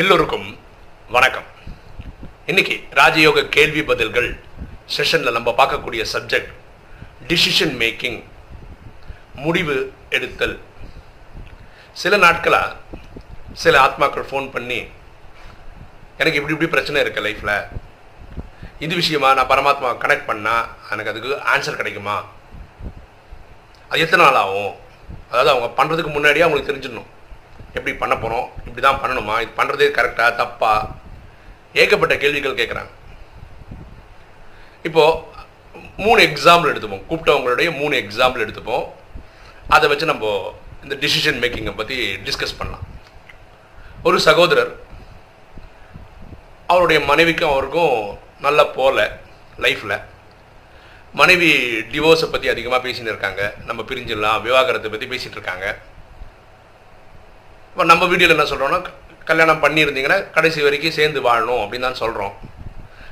எல்லோருக்கும் வணக்கம். இன்னைக்கு ராஜயோக கேள்வி பதில்கள் செஷனில் நம்ம பார்க்கக்கூடிய சப்ஜெக்ட் டிசிஷன் மேக்கிங் முடிவு எடுத்தல். சில நாட்களாக சில ஆத்மாக்கள் ஃபோன் பண்ணி எனக்கு இப்படி இப்படி பிரச்சனை இருக்குது லைஃப்பில் இது விஷயமா நான் பரமாத்மா கனெக்ட் பண்ணால் எனக்கு அதுக்கு ஆன்சர் கிடைக்குமா? அது எத்தனை நாள் ஆகும்? அதாவது அவங்க பண்ணுறதுக்கு முன்னாடியே அவங்களுக்கு தெரிஞ்சிடணும். எப்படி பண்ண போகிறோம் இப்படி தான் பண்ணணுமா? இது பண்ணுறதே கரெக்டாக தப்பா? ஏகப்பட்ட கேள்விகள் கேட்குறாங்க இப்போது மூணு எக்ஸாம்பிள் எடுத்துப்போம். கூப்பிட்டவங்களுடைய மூணு எக்ஸாம்பிள் எடுத்துப்போம். அதை வச்சு நம்ம இந்த டிசிஷன் மேக்கிங்கை பற்றி டிஸ்கஸ் பண்ணலாம். ஒரு சகோதரர் அவருடைய மனைவிக்கும் அவருக்கும் நல்லா போகல லைஃப்பில் மனைவி டிவோர்ஸை பற்றி அதிகமாக பேசின்னு இருக்காங்க. நம்ம பிரிஞ்சிடலாம். விவாகரத்தை பற்றி பேசிகிட்டு இருக்காங்க. இப்போ நம்ம வீடியோவில் என்ன சொல்கிறோன்னா கல்யாணம் பண்ணியிருந்தீங்கன்னா கடைசி வரைக்கும் சேர்ந்து வாழணும் அப்படின்னு தான் சொல்கிறோம்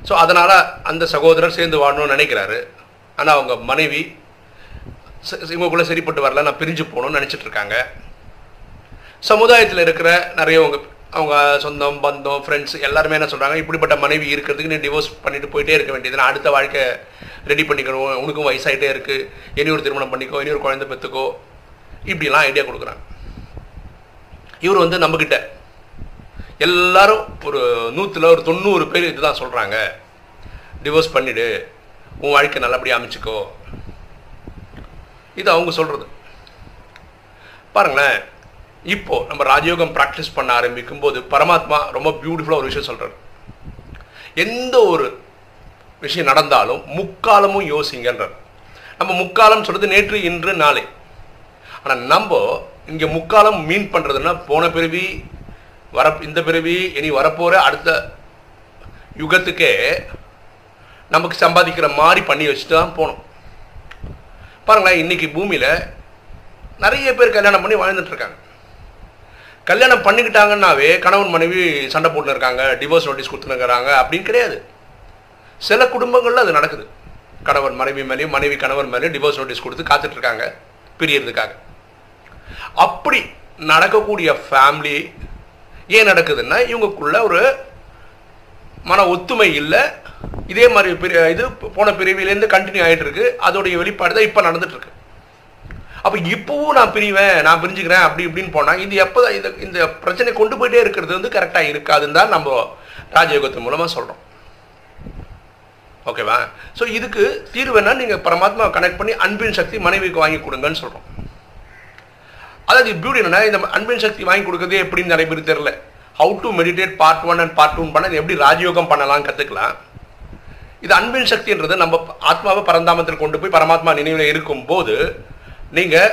ஸோ அதனால் அந்த சகோதரர் சேர்ந்து வாழணும்னு நினைக்கிறாரு. ஆனால் அவங்க மனைவி ச- சரிப்பட்டு வரல நான் பிரிஞ்சு போகணும்னு நினச்சிட்டு இருக்காங்க. சமுதாயத்தில் இருக்கிற நிறைய அவங்க அவங்க சொந்தம் பந்தம் ஃப்ரெண்ட்ஸ் எல்லாருமே என்ன சொல்கிறாங்க இப்படிப்பட்ட மனைவி இருக்கிறதுக்கு நீ டிவோர்ஸ் பண்ணிட்டு போயிட்டே இருக்க வேண்டியது நான் அடுத்த வாழ்க்கை ரெடி பண்ணிக்கணும் உனக்கும் வயசாயிட்டே இருக்குது இனி ஒரு திருமணம் பண்ணிக்கோ இனி ஒரு குழந்தை பெற்றுக்கோ. இப்படிலாம் ஐடியா கொடுக்குறாங்க. இவர் வந்து நம்மக்கிட்ட எல்லாரும் ஒரு நூற்றில் ஒரு தொண்ணூறு பேர் இதுதான் சொல்கிறாங்க டிவோர்ஸ் பண்ணிவிடு உன் வாழ்க்கை நல்லபடியாக அமைச்சிக்கோ. இது அவங்க சொல்கிறது பாருங்களேன். இப்போ நம்ம ராஜயோகம் ப்ராக்டிஸ் பண்ண ஆரம்பிக்கும் போது பரமாத்மா ரொம்ப பியூட்டிஃபுல்லாக ஒரு விஷயம் சொல்கிறார் எந்த ஒரு விஷயம் நடந்தாலும் முக்காலமும் யோசிங்கன்றார். நம்ம முக்காலம் சொல்கிறது நேற்று இன்று நாளை. ஆனால் நம்ம இங்கே முக்காலம் மீன் பண்ணுறதுன்னா போன பிறவி வர இந்த பிறவி இனி வரப்போகிற அடுத்த யுகத்துக்கே நமக்கு சம்பாதிக்கிற மாதிரி பண்ணி வச்சுட்டு தான் போகணும் பாருங்களேன் இன்றைக்கி பூமியில் நிறைய பேர் கல்யாணம் பண்ணி வாழ்ந்துட்டு இருக்காங்க கல்யாணம் பண்ணிக்கிட்டாங்கன்னாவே கணவன் மனைவி சண்டை போட்டுன்னு இருக்காங்க டிவோர்ஸ் நோட்டீஸ் கொடுத்துனுங்கிறாங்க அப்படின்னு கிடையாது. சில குடும்பங்களில் அது நடக்குது. கணவன் மனைவி மேலேயும் மனைவி கணவன் மேலேயும் டிவோர்ஸ் நோட்டீஸ் கொடுத்து காத்துட்ருக்காங்க பிரியறதுக்காக. அப்படி நடக்கக்கூடிய ஃபேமிலி ஏன் நடக்குதுன்னா இவங்களுக்குள்ள ஒரு மன ஒத்துமை இல்லை. இதே மாதிரி பிரி- இது போன பிரிவிலேருந்து கண்டினியூ ஆகிட்டு இருக்கு அதோடைய வெளிப்பாடு தான் இப்போ நடந்துட்டு அப்போ இப்போவும் நான் பிரிவேன் நான் பிரிஞ்சுக்கிறேன் அப்படி இப்படின்னு போனால் இது எப்போ இந்த இந்த பிரச்சனை கொண்டு போயிட்டே இருக்கிறது வந்து கரெக்டாக இருக்காதுன்னு தான் நம்ம ராஜயோகத்தின் மூலமாக சொல்கிறோம் ஓகேவா ஸோ இதுக்கு தீர்வுனா நீங்கள் பரமாத்மா கனெக்ட் பண்ணி அன்பின் சக்தி மனைவிக்கு வாங்கி கொடுங்கன்னு சொல்கிறோம் அதாவது பியூட்டி என்னன்னா இந்த அன்பின் சக்தி வாங்கி கொடுக்குறது எப்படின்னு நிறைய பேர் தெரியல. How to meditate part one and part two பண்ண எப்படி ராஜயோகம் பண்ணலாம் கற்றுக்கலாம் இது அன்பின் சக்தின்றது நம்ம ஆத்மாவை பரந்தாமத்தில் கொண்டு போய் பரமாத்மா நினைவில் இருக்கும்போது நீங்கள்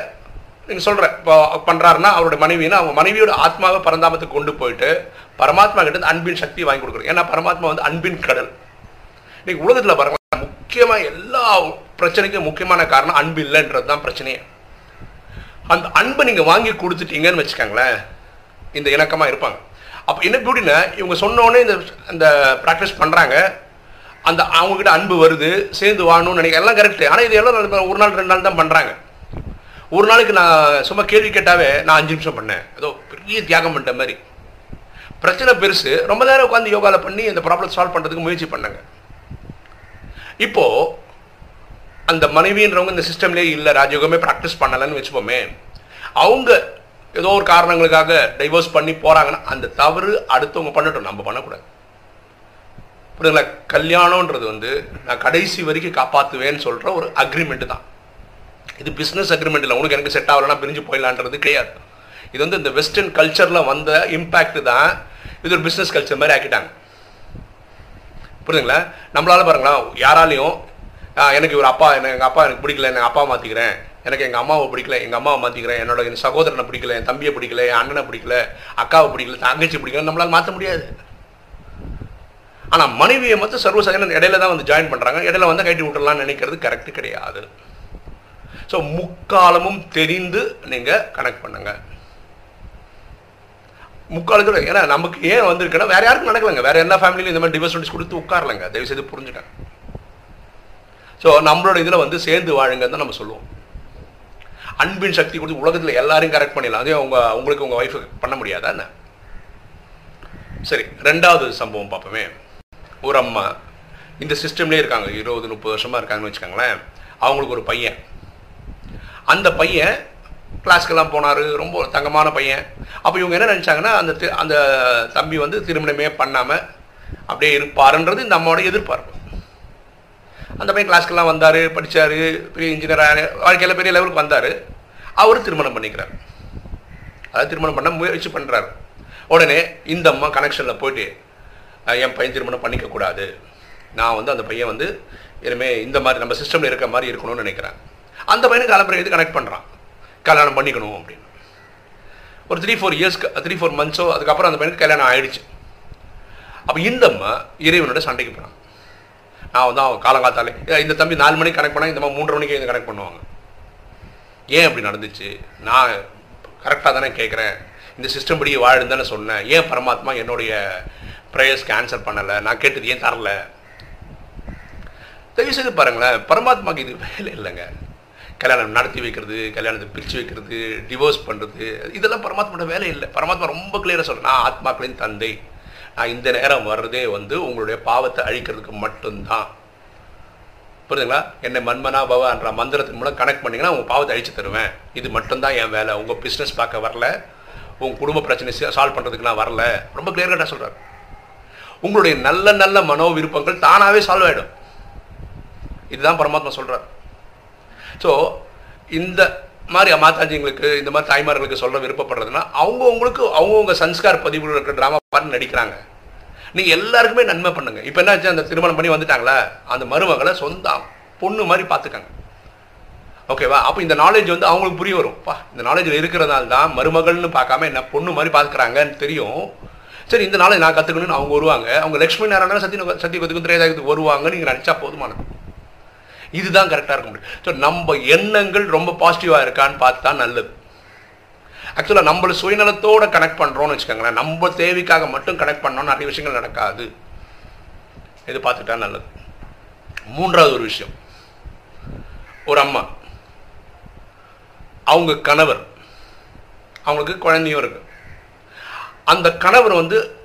நீங்கள் சொல்கிற இப்போ பண்ணுறாருன்னா அவரோட மனைவினா அவங்க மனைவியோட ஆத்மாவை பரந்தாமத்துக்கு கொண்டு போயிட்டு பரமாத்மா கிட்ட அன்பின் சக்தி வாங்கி கொடுக்குறோம் ஏன்னா பரமாத்மா வந்து அன்பின் கடல். நீங்கள் உலகத்தில் பரமா முக்கியமாக எல்லா பிரச்சனைக்கும் முக்கியமான காரணம் அன்பு இல்லைன்றது தான் பிரச்சனையே. அந்த அன்பை நீங்கள் வாங்கி கொடுத்துட்டீங்கன்னு வச்சுக்கோங்களேன் இந்த இணக்கமாக இருப்பாங்க. அப்போ என்ன பியூட்டினா இவங்க சொன்னோடனே இந்த அந்த ப்ராக்டிஸ் பண்ணுறாங்க அந்த அவங்கக்கிட்ட அன்பு வருது சேர்ந்து வாழணும்னு நினைக்க எல்லாம் கரெக்டு ஆனால் இது எல்லாம் ஒரு நாள் ரெண்டு நாள் தான் பண்ணுறாங்க ஒரு நாளைக்கு நான் சும்மா கேள்வி கேட்டாவே நான் அஞ்சு நிமிஷம் பண்ணேன். ஏதோ பெரிய தியாகம் பண்ணிட்ட மாதிரி. பிரச்சனை பெருசு. ரொம்ப நேரம் உட்காந்து யோகாவில் பண்ணி இந்த ப்ராப்ளம் சால்வ் பண்ணுறதுக்கு முயற்சி பண்ணாங்க. இப்போது அந்த மனைவின்றவங்க இந்த சிஸ்டம்லேயே இல்லை ராஜயோகமே ப்ராக்டிஸ் பண்ணலைன்னு வச்சுப்போமே. அவங்க ஏதோ ஒரு காரணங்களுக்காக டைவர்ஸ் பண்ணி போகிறாங்கன்னா அந்த தவறு அடுத்தவங்க பண்ணட்டும் நம்ம பண்ணக்கூடாது. புரியுதுங்களா? கல்யாணம்ன்றது வந்து நான் கடைசி வரைக்கும் காப்பாற்றுவேன்னு சொல்கிற ஒரு அக்ரிமெண்ட் தான். இது பிஸ்னஸ் அக்ரிமெண்ட் இல்லை உனக்கு எனக்கு செட் ஆகலைன்னா பிரிஞ்சு போயிடலான்றது கிடையாது. இது வந்து இந்த வெஸ்டர்ன் கல்ச்சரில் வந்த இம்பேக்ட் தான் இது ஒரு பிஸ்னஸ் கல்ச்சர் மாதிரி ஆக்கிட்டாங்க. புரியுதுங்களா? நம்மளால பாருங்களா யாராலையும் எனக்கு ஒரு அப்பா எனக்கு எங்கள் அப்பா எனக்கு பிடிக்கல எங்கள் அப்பா மாற்றிக்கிறேன் எனக்கு எங்கள் அம்மாவை பிடிக்கல எங்கள் அம்மாவை மாற்றிக்கிறேன் என்னோட என் சகோதரனை பிடிக்கல என் தம்பியை பிடிக்கல என் அண்ணனை பிடிக்கல அக்காவை பிடிக்கல தங்கச்சி பிடிக்கல நம்மளால மாற்ற முடியாது. ஆனால் மனைவியை மட்டும் சர்வசாதாரண இடையில தான் வந்து ஜாயின் பண்ணுறாங்க இடையில வந்து கட்டி விட்டுறலாம்னு நினைக்கிறது கரெக்ட் கிடையாது. ஸோ முக்காலமும் தெரிந்து நீங்கள் கனெக்ட் பண்ணுங்க. முக்காலத்தோட ஏன்னா நமக்கு ஏன் வந்திருக்குன்னா வேற யாருக்கும் நடக்கலைங்க. வேறு எல்லா ஃபேமிலியும் இந்த மாதிரி டிவோர்ஸ் நோட்டீஸ் கொடுத்து உட்காரலங்க. தயவு செய்து புரிஞ்சுட்டேன் ஸோ நம்மளோட இதில் வந்து சேர்ந்து வாழுங்கன்னு தான் நம்ம சொல்லுவோம். அன்பின் சக்தி கொடுத்து உலகத்தில் எல்லாரையும் கரெக்ட் பண்ணிடலாம். அதே உங்கள் உங்களுக்கு உங்கள் ஒய்ஃபுக்கு பண்ண முடியாதா என்ன? சரி ரெண்டாவது சம்பவம் பார்ப்போமே. ஒரு அம்மா இந்த சிஸ்டம்லேயே இருக்காங்க. இருபது முப்பது வருஷமாக இருக்காங்கன்னு வச்சுக்கோங்களேன். அவங்களுக்கு ஒரு பையன். அந்த பையன் கிளாஸ்க்கெல்லாம் போனார். ரொம்ப தங்கமான பையன். அப்போ இவங்க என்ன நினச்சாங்கன்னா அந்த அந்த தம்பி வந்து திருமணமே பண்ணாமல் அப்படியே இருப்பாருன்றது இந்த அம்மாவோட எதிர்பார்ப்பு. அந்த பையன் கிளாஸ்க்கெல்லாம் வந்தார் படித்தார் பெரிய இன்ஜினியர் வாழ்க்கையில் பெரிய லெவலுக்கு வந்தார். அவர் திருமணம் பண்ணிக்கிறார். அதாவது திருமணம் பண்ண முயற்சி பண்ணுறாரு உடனே இந்த அம்மா கனெக்ஷனில் போயிட்டு என் பையன் திருமணம் பண்ணிக்கக்கூடாது நான் வந்து அந்த பையன் வந்து இனிமேல் இந்த மாதிரி நம்ம சிஸ்டமில் இருக்க மாதிரி இருக்கணும்னு நினைக்கிறேன். அந்த பையனுக்கு கலப்பறை இது கனெக்ட் பண்ணுறான் கல்யாணம் பண்ணிக்கணும் அப்படின்னு. ஒரு த்ரீ ஃபோர் இயர்ஸ்க்கு த்ரீ ஃபோர் மந்த்ஸோ அதுக்கப்புறம் அந்த பையனுக்கு கல்யாணம் ஆயிடுச்சு. அப்போ இந்த அம்மா இறைவனோட சண்டைக்கு போனான் நான் வந்து அவன் காலங்காத்தாலே இந்த தம்பி நாலு மணிக்கு கனெக்ட் பண்ணால் இந்த மாதிரி மூன்று மணிக்கு இது கனெக்ட் பண்ணுவாங்க. ஏன் அப்படி நடந்துச்சு? நான் கரெக்டாக தானே கேட்குறேன் இந்த சிஸ்டம் படி வாழுன்னு தானே சொன்னேன். ஏன் பரமாத்மா என்னுடைய ப்ரேயர்ஸ்க்கு ஆன்சர் பண்ணலை? நான் கேட்டது ஏன் தரல? தயவு செய்து பாருங்களேன். பரமாத்மாக்கு இது வேலை இல்லைங்க. கல்யாணம் நடத்தி வைக்கிறது கல்யாணத்தை பிரித்து வைக்கிறது டிவோர்ஸ் பண்ணுறது இதெல்லாம் பரமாத்மாவோட வேலை இல்லை. பரமாத்மா ரொம்ப கிளியராக சொல்கிறேன் நான் ஆத்மாக்களின் தந்தை. இந்த நேரம் வர்றதே வந்து உங்களுடைய பாவத்தை அழிக்கிறதுக்கு மட்டும்தான். புரியுதுங்களா? என்னை மன்மனா பவன்ற மந்திரத்தின் மூலம் கனெக்ட் பண்ணிங்கன்னா உங்கள் பாவத்தை அழிச்சு தருவேன். இது மட்டும்தான் என் வேலை. உங்கள் பிஸ்னஸ் பார்க்க வரல. உங்கள் குடும்ப பிரச்சனை சால்வ் பண்ணுறதுக்கு நான் வரல. ரொம்ப கிளியர் கட்டாக சொல்கிறார் உங்களுடைய நல்ல நல்ல மனோ விருப்பங்கள் தானாகவே சால்வ் ஆகிடும் இதுதான் பரமாத்மா சொல்கிறார் ஸோ இந்த மாதிரி மாதாஜிங்களுக்கு இந்த மாதிரி தாய்மார்களுக்கு சொல்ல விருப்பப்படுறதுன்னா அவங்கவுங்களுக்கு அவங்கவுங்க சன்ஸ்கார் பதிவுகள் இருக்கிற ட்ராமா பாட்டு நடிக்கிறாங்க. நீங்கள் எல்லாருக்குமே நன்மை பண்ணுங்க. இப்போ என்ன ஆச்சு? அந்த திருமணம் பண்ணி வந்துட்டாங்களா? அந்த மருமகளை சொந்த பொண்ணு மாதிரி பார்த்துக்காங்க. ஓகேவா அப்போ இந்த நாலேஜ் வந்து அவங்களுக்கு புரிய வரும். பா இந்த நாலேஜில் இருக்கிறதுனால தான் மருமகள்னு பார்க்காம என்ன பொண்ணு மாதிரி பார்க்குறாங்கன்னு தெரியும். சரி இந்த நாளை நான் கற்றுக்கணும்னு அவங்க வருவாங்க. அவங்க லக்ஷ்மி நாராயணன் சத்திய சத்தியகுத்துக்கும் திரேதாயத்துக்கு வருவாங்கன்னு நீங்கள் நினச்சா போதுமானது. இதுதான் கரெக்டாக இருக்க முடியும். ஸோ நம்ம எண்ணங்கள் ரொம்ப பாசிட்டிவாக இருக்கான்னு பார்த்தா நல்லது. ஆக்சுவலாக நம்மள சுயநலத்தோட கனெக்ட் பண்ணுறோம்னு வச்சுக்கோங்களேன் நம்ம தேவைக்காக மட்டும் கனெக்ட் பண்ணோம் நிறைய விஷயங்கள் நடக்காது. இது பார்த்துட்டா நல்லது. மூன்றாவது ஒரு விஷயம். ஒரு அம்மா. அவங்க கணவர். அவங்களுக்கு குழந்தையும் இருக்கு. அந்த கணவர் வந்து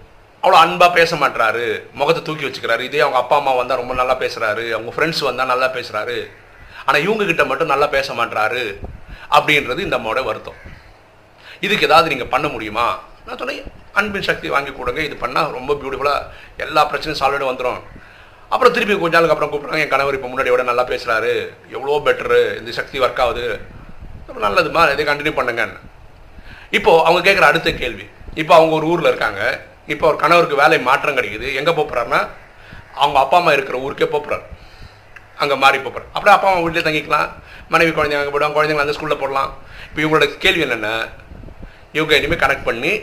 அவ்வளோ அன்பாக பேச மாட்டுறாரு முகத்தை தூக்கி வச்சுக்கிறாரு. இதே அவங்க அப்பா அம்மா வந்தால் ரொம்ப நல்லா பேசுகிறாரு அவங்க ஃப்ரெண்ட்ஸ் வந்தால் நல்லா பேசுகிறாரு ஆனால் இவங்க கிட்ட மட்டும் நல்லா பேச மாட்டுறாரு அப்படின்றது இந்த அம்மாவோட வருத்தம். இதுக்கு ஏதாவது நீங்கள் பண்ண முடியுமா? நான் சொன்னேன் அன்பின் சக்தி வாங்கி கொடுங்க. இது பண்ணால் ரொம்ப பியூட்டிஃபுல்லாக எல்லா பிரச்சனையும் சால்வ் வந்துடும் அப்புறம் திருப்பி கொஞ்ச நாளுக்கு அப்புறம் கூப்பிட்றாங்க என் கணவர் இப்போ முன்னாடி விட நல்லா பேசுகிறாரு எவ்வளோ பெட்டரு இந்த சக்தி ஒர்க் ஆகுது. ரொம்ப நல்லதுமா இதை கண்டினியூ பண்ணுங்கன்னு. இப்போது அவங்க கேட்குற அடுத்த கேள்வி. இப்போ அவங்க ஒரு ஊரில் இருக்காங்க. இப்போ ஒரு கணவருக்கு வேலை மாற்றம் கிடைக்குது. எங்கே போகிறாருன்னா அவங்க அப்பா அம்மா இருக்கிற ஊருக்கே போகிறார் அங்கே மாறி போகிறார் அப்படியே அப்பா அம்மா வீட்டிலே தங்கிக்கலாம். மனைவி குழந்தைங்க அங்கே போடுவாங்க குழந்தைங்க அந்த ஸ்கூலில் போடலாம். இப்போ இவங்களோட கேள்வி என்னென்ன இவங்க இனிமேல் கனெக்ட் பண்ணி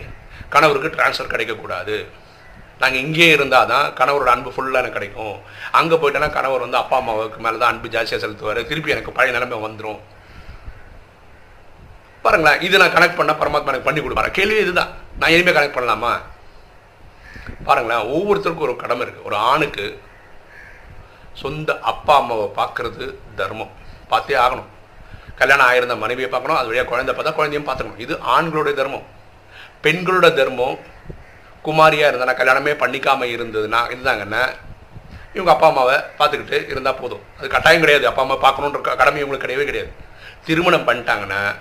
கணவருக்கு ட்ரான்ஸ்ஃபர் கிடைக்கக்கூடாது. நாங்கள் இங்கேயே இருந்தால் தான் கணவரோட அன்பு ஃபுல்லாக எனக்கு கிடைக்கும். அங்கே போயிட்டேன்னா கணவர் வந்து அப்பா அம்மாவுக்கு மேலே தான் அன்பு ஜாஸ்தியாக செலுத்துவார். திருப்பி எனக்கு பழைய நிலைமை வந்துடும் பாருங்களேன் இது நான் கனெக்ட் பண்ணால் பரமாத்மா எனக்கு பண்ணி கொடுப்பாரு. கேள்வி இதுதான். நான் இனிமேல் கனெக்ட் பண்ணலாமா? பாருங்களேன் ஒவ்வொருத்தருக்கும் ஒரு கடமை இருக்குது ஒரு ஆணுக்கு சொந்த அப்பா அம்மாவை பார்க்குறது தர்மம். பார்த்தே ஆகணும். கல்யாணம் ஆயிருந்த மனைவியை பார்க்கணும் அது வழியாக குழந்தை பார்த்தா குழந்தையும் பார்த்துக்கணும். இது ஆண்களுடைய தர்மம். பெண்களோட தர்மம் குமாரியாக இருந்தா கல்யாணமே பண்ணிக்காமல் இருந்ததுன்னா இருந்தாங்கன்னா இவங்க அப்பா அம்மாவை பார்த்துக்கிட்டு இருந்தால் போதும். அது கட்டாயம் கிடையாது. அப்பா அம்மா பார்க்கணுன்ற கடமை இவங்களுக்கு கிடையவே கிடையாது. திருமணம் பண்ணிட்டாங்கன்னா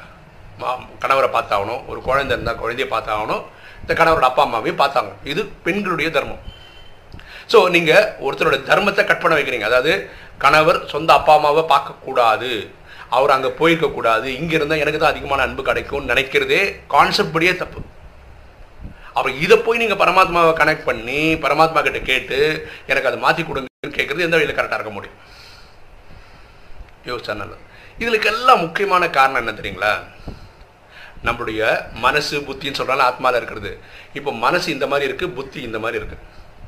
மா- கணவரை பார்த்தாகணும். ஒரு குழந்தை இருந்தால் குழந்தைய பார்த்தாகணும். இந்த கணவரோட அப்பா அம்மாவையும் பார்த்தாங்க. இது பெண்களுடைய தர்மம். ஸோ நீங்கள் ஒருத்தரோட தர்மத்தை கட் பண்ண வைக்கிறீங்க. அதாவது கணவர் சொந்த அப்பா அம்மாவை பார்க்கக்கூடாது. அவர் அங்கே போயிருக்கக்கூடாது. இங்கே இருந்தால் எனக்கு தான் அதிகமான அன்பு கிடைக்கும்னு நினைக்கிறதே கான்செப்ட் படியே தப்பு. அப்போ இதை போய் நீங்கள் பரமாத்மாவை கனெக்ட் பண்ணி பரமாத்மா கிட்ட கேட்டு எனக்கு அதை மாற்றி கொடுங்கன்னு கேட்குறது எந்த வழியில் கரெக்டாக இருக்க முடியும்? யோசிச்சா நல்லது. இதுக்கு எல்லாம் முக்கியமான காரணம் என்ன தெரியுங்களா? நம்மளுடைய மனசு புத்தின்னு சொல்கிறாலும் ஆத்மாவில் இருக்கிறது. இப்போ மனசு இந்த மாதிரி இருக்குது புத்தி இந்த மாதிரி இருக்குது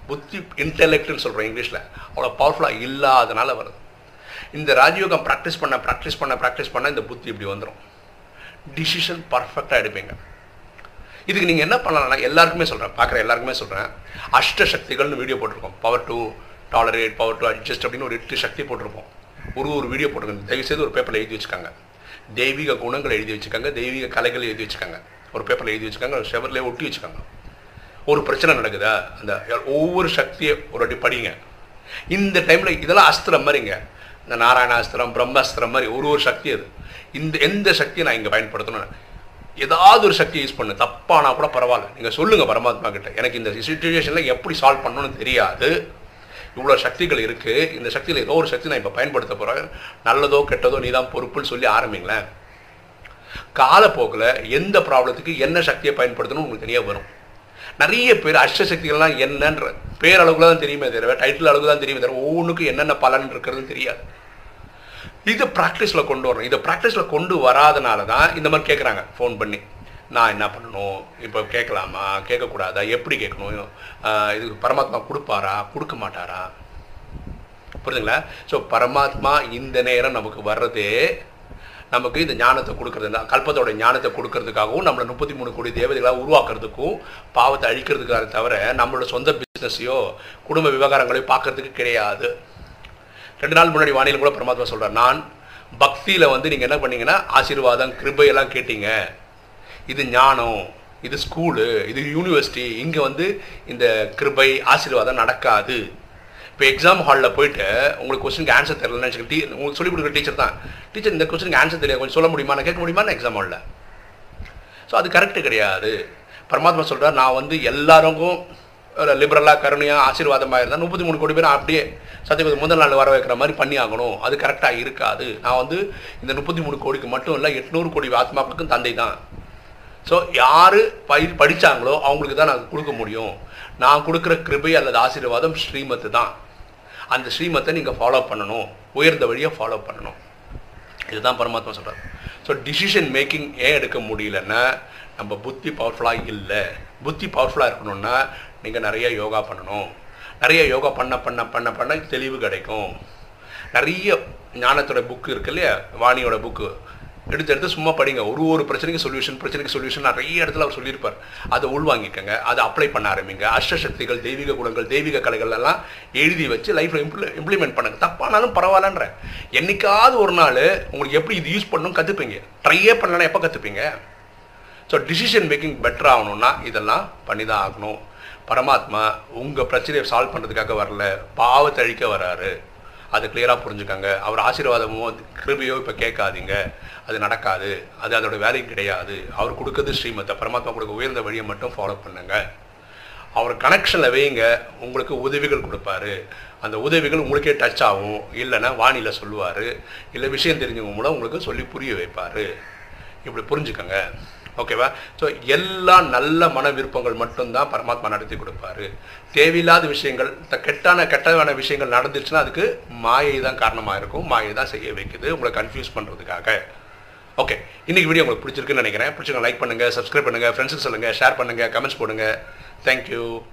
புத்தி இன்டெலெக்ட்னு சொல்கிறோம் இங்கிலீஷில். அவ்வளோ பவர்ஃபுல்லாக இல்லாதனால வருது. இந்த ராஜயோகம் ப்ராக்டிஸ் பண்ண ப்ராக்டிஸ் பண்ண ப்ராக்டிஸ் பண்ண இந்த புத்தி இப்படி வந்துடும் டிசிஷன் பர்ஃபெக்டாக எடுப்பீங்க. இதுக்கு நீங்கள் என்ன பண்ணலாம்னா எல்லாருக்குமே சொல்கிறேன் பார்க்குற எல்லாருக்குமே சொல்கிறேன் அஷ்ட சக்திகள்னு வீடியோ போட்டிருக்கோம். Power to tolerate power to adjust அப்படின்னு ஒரு எட்டு சக்தி போட்டிருப்போம். ஒரு ஒரு வீடியோ போட்டிருக்கோம். தயவுசெய்து ஒரு பேப்பரில் எழுதி வச்சுக்காங்க. தெய்வீக குணங்கள் எழுதி வச்சுக்காங்க தெய்வீக கலைகள் எழுதி வச்சுக்காங்க ஒரு பேப்பரில் எழுதி வச்சுக்காங்க ஒரு செவரில் ஒட்டி வச்சுக்காங்க ஒரு பிரச்சனை நடக்குதா? அந்த ஒவ்வொரு சக்தியை ஒரு வாட்டி படிங்க. இந்த டைமில் இதெல்லாம் அஸ்திரம் மாதிரிங்க. இந்த நாராயணாஸ்திரம் பிரம்மாஸ்திரம் மாதிரி ஒரு ஒரு சக்தி அது. இந்த எந்த சக்தியை நான் இங்கே பயன்படுத்தணும்? ஏதாவது ஒரு சக்தி யூஸ் பண்ணு. தப்பானா கூட பரவாயில்ல. நீங்கள் சொல்லுங்கள் பரமாத்மா கிட்ட. எனக்கு இந்த சுச்சுவேஷனில் எப்படி சால்வ் பண்ணணும்னு தெரியாது. இவ்வளோ சக்திகள் இருக்குது இந்த சக்தியில் ஏதோ ஒரு சக்தி நான் இப்போ பயன்படுத்த போகிறேன் நல்லதோ கெட்டதோ நீ தான் பொறுப்புன்னு சொல்லி ஆரம்பிங்களேன். காலப்போக்கில் எந்த ப்ராப்ளத்துக்கு என்ன சக்தியை பயன்படுத்தணும் உங்களுக்கு தனியாக வரும். நிறைய பேர் அஷ்ட சக்திகள்லாம் என்னன்ற பேரளவுக்கு தான் தெரியுமே தவிர டைட்டில் அளவுக்கு தான் தெரியுமே தவிர ஒவ்வொன்றுக்கும் என்னென்ன பலன் இருக்கிறதுன்னு தெரியாது. இதை ப்ராக்டிஸில் கொண்டு வரணும். இதை ப்ராக்டிஸில் கொண்டு வராதனால தான் இந்த மாதிரி கேட்குறாங்க ஃபோன் பண்ணி. நான் என்ன பண்ணணும்? இப்போ கேட்கலாமா? கேட்கக்கூடாதா? எப்படி கேட்கணும்? இதுக்கு பரமாத்மா கொடுப்பாரா? கொடுக்க மாட்டாரா? புரியுதுங்களா ஸோ பரமாத்மா இந்த நேரம் நமக்கு வர்றதே நமக்கு இந்த ஞானத்தை கொடுக்கறது கல்பத்தோட ஞானத்தை கொடுக்கறதுக்காகவும் நம்மளை முப்பத்தி மூணு கோடி தேவதைகளாக உருவாக்குறதுக்கும் பாவத்தை அழிக்கிறதுக்காக தவிர நம்மளோட சொந்த பிஸ்னஸையோ குடும்ப விவகாரங்களையோ பார்க்கறதுக்கு கிடையாது. ரெண்டு நாள் முன்னாடி வானிலை கூட பரமாத்மா சொல்கிறார் நான் பக்தியில் வந்து நீங்கள் என்ன பண்ணீங்கன்னா ஆசீர்வாதம் கிருபையெல்லாம் கேட்டீங்க. இது ஞானம் இது ஸ்கூலு இது யூனிவர்சிட்டி இங்கே வந்து இந்த கிருபை ஆசீர்வாதம் நடக்காது. இப்போ எக்ஸாம் ஹாலில் போயிட்டு உங்களுக்கு கொஸ்டினுக்கு ஆன்சர் தெரியலன்னு வச்சுக்க டீ உங்களுக்கு சொல்லிக் கொடுக்குற டீச்சர் தான். டீச்சர் இந்த கொஸ்டினுக்கு ஆன்சர் தெரியாது கொஞ்சம் சொல்ல முடியுமா? கேட்க முடியுமா? எக்ஸாம் ஹாலில் ஸோ அது கரெக்டு கிடையாது. பரமாத்மா சொல்கிறார் நான் வந்து எல்லாருக்கும் லிபரலாக கருணையாக ஆசீர்வாதமாக இருந்தால் முப்பத்தி மூணு கோடி பேர் அப்படியே சத்தியபதி முதல் நாள் வர வைக்கிற மாதிரி பண்ணி ஆகணும். அது கரெக்டாக இருக்காது. நான் வந்து இந்த முப்பத்தி மூணு கோடிக்கு மட்டும் இல்லை எட்நூறு கோடி ஆத்மாக்களுக்கும் தந்தை தான். ஸோ யார் பயிர் படித்தாங்களோ அவங்களுக்கு தான் நான் கொடுக்க முடியும். நான் கொடுக்குற கிருபை அல்லது ஆசீர்வாதம் ஸ்ரீமத்து தான். அந்த ஸ்ரீமத்தை நீங்கள் ஃபாலோ பண்ணணும். உயர்ந்த வழியை ஃபாலோ பண்ணணும். இதுதான் பரமாத்மா சொல்கிறார் ஸோ டிசிஷன் மேக்கிங் ஏன் எடுக்க முடியலன்னா நம்ம புத்தி பவர்ஃபுல்லாக இல்லை. புத்தி பவர்ஃபுல்லாக இருக்கணும்னா நீங்கள் நிறைய யோகா பண்ணணும். நிறைய யோகா பண்ண பண்ண பண்ண பண்ண தெளிவு கிடைக்கும். நிறைய ஞானத்தோட புக்கு இருக்கு இல்லையா? வாணியோட புக்கு எடுத்து எடுத்து சும்மா படிங்க. ஒரு ஒரு பிரச்சனைக்கு சொல்யூஷன் பிரச்சனைக்கு சொல்யூஷன் நிறைய இடத்துல அவர் சொல்லியிருப்பார். அதை உள்வாங்கிக்கங்க. அதை அப்ளை பண்ண ஆரம்பிங்க. அஷ்டசக்திகள் தெய்வீக குணங்கள் தெய்வீக கலைகள் எல்லாம் எழுதி வச்சு லைஃப்பில் இம்ப்ளி இம்ப்ளிமெண்ட் பண்ணுங்க. தப்பானாலும் பரவாயில்லன்ற. என்னைக்காவது ஒரு நாள் உங்களுக்கு எப்படி இது யூஸ் பண்ணணும் கற்றுப்பீங்க ட்ரையே பண்ணலன்னா எப்போ கற்றுப்பீங்க ஸோ டிசிஷன் மேக்கிங் பெட்டர் ஆகணும்னா இதெல்லாம் பண்ணி தான் ஆகணும். பரமாத்மா உங்கள் பிரச்சனையை சால்வ் பண்ணுறதுக்காக வரல. பாவத்தை அழிக்க வராரு. அது கிளியராக புரிஞ்சுக்கோங்க. அவர் ஆசீர்வாதமோ கிருபியோ இப்போ கேட்காதீங்க. அது நடக்காது. அது அதோட வேலையும் கிடையாது. அவர் கொடுக்கறது ஸ்ரீமத்தை. பரமாத்மா கொடுக்க உயர்ந்த வழியை மட்டும் ஃபாலோ பண்ணுங்க. அவர் கனெக்ஷனில் வைங்க. உங்களுக்கு உதவிகள் கொடுப்பாரு. அந்த உதவிகள் உங்களுக்கே டச் ஆகும். இல்லைன்னா வானிலை சொல்லுவார். இல்லை விஷயம் தெரிஞ்சவங்க மூலம் உங்களுக்கு சொல்லி புரிய வைப்பார். இப்படி புரிஞ்சுக்கோங்க. ஓகேவா ஸோ எல்லா நல்ல மன விருப்பங்கள் மட்டும்தான் பரமாத்மா நடத்தி கொடுப்பாரு. தேவையில்லாத விஷயங்கள் த- கெட்டான கெட்டவான விஷயங்கள் நடந்துச்சுன்னா அதுக்கு மாயை தான் காரணமாக இருக்கும். மாயை தான் செய்ய வைக்குது. உங்களை கன்ஃபியூஸ் பண்ணுறதுக்காக ஓகே இன்றைக்கி வீடியோ உங்களுக்கு பிடிச்சிருக்குன்னு நினைக்கிறேன். பிடிச்சிருங்க லைக் பண்ணுங்கள் சப்ஸ்கிரைப் பண்ணுங்கள் ஃப்ரெண்ட்ஸுக்கு சொல்லுங்கள் ஷேர் பண்ணுங்கள் கமெண்ட்ஸ் போடுங்க. தேங்க்யூ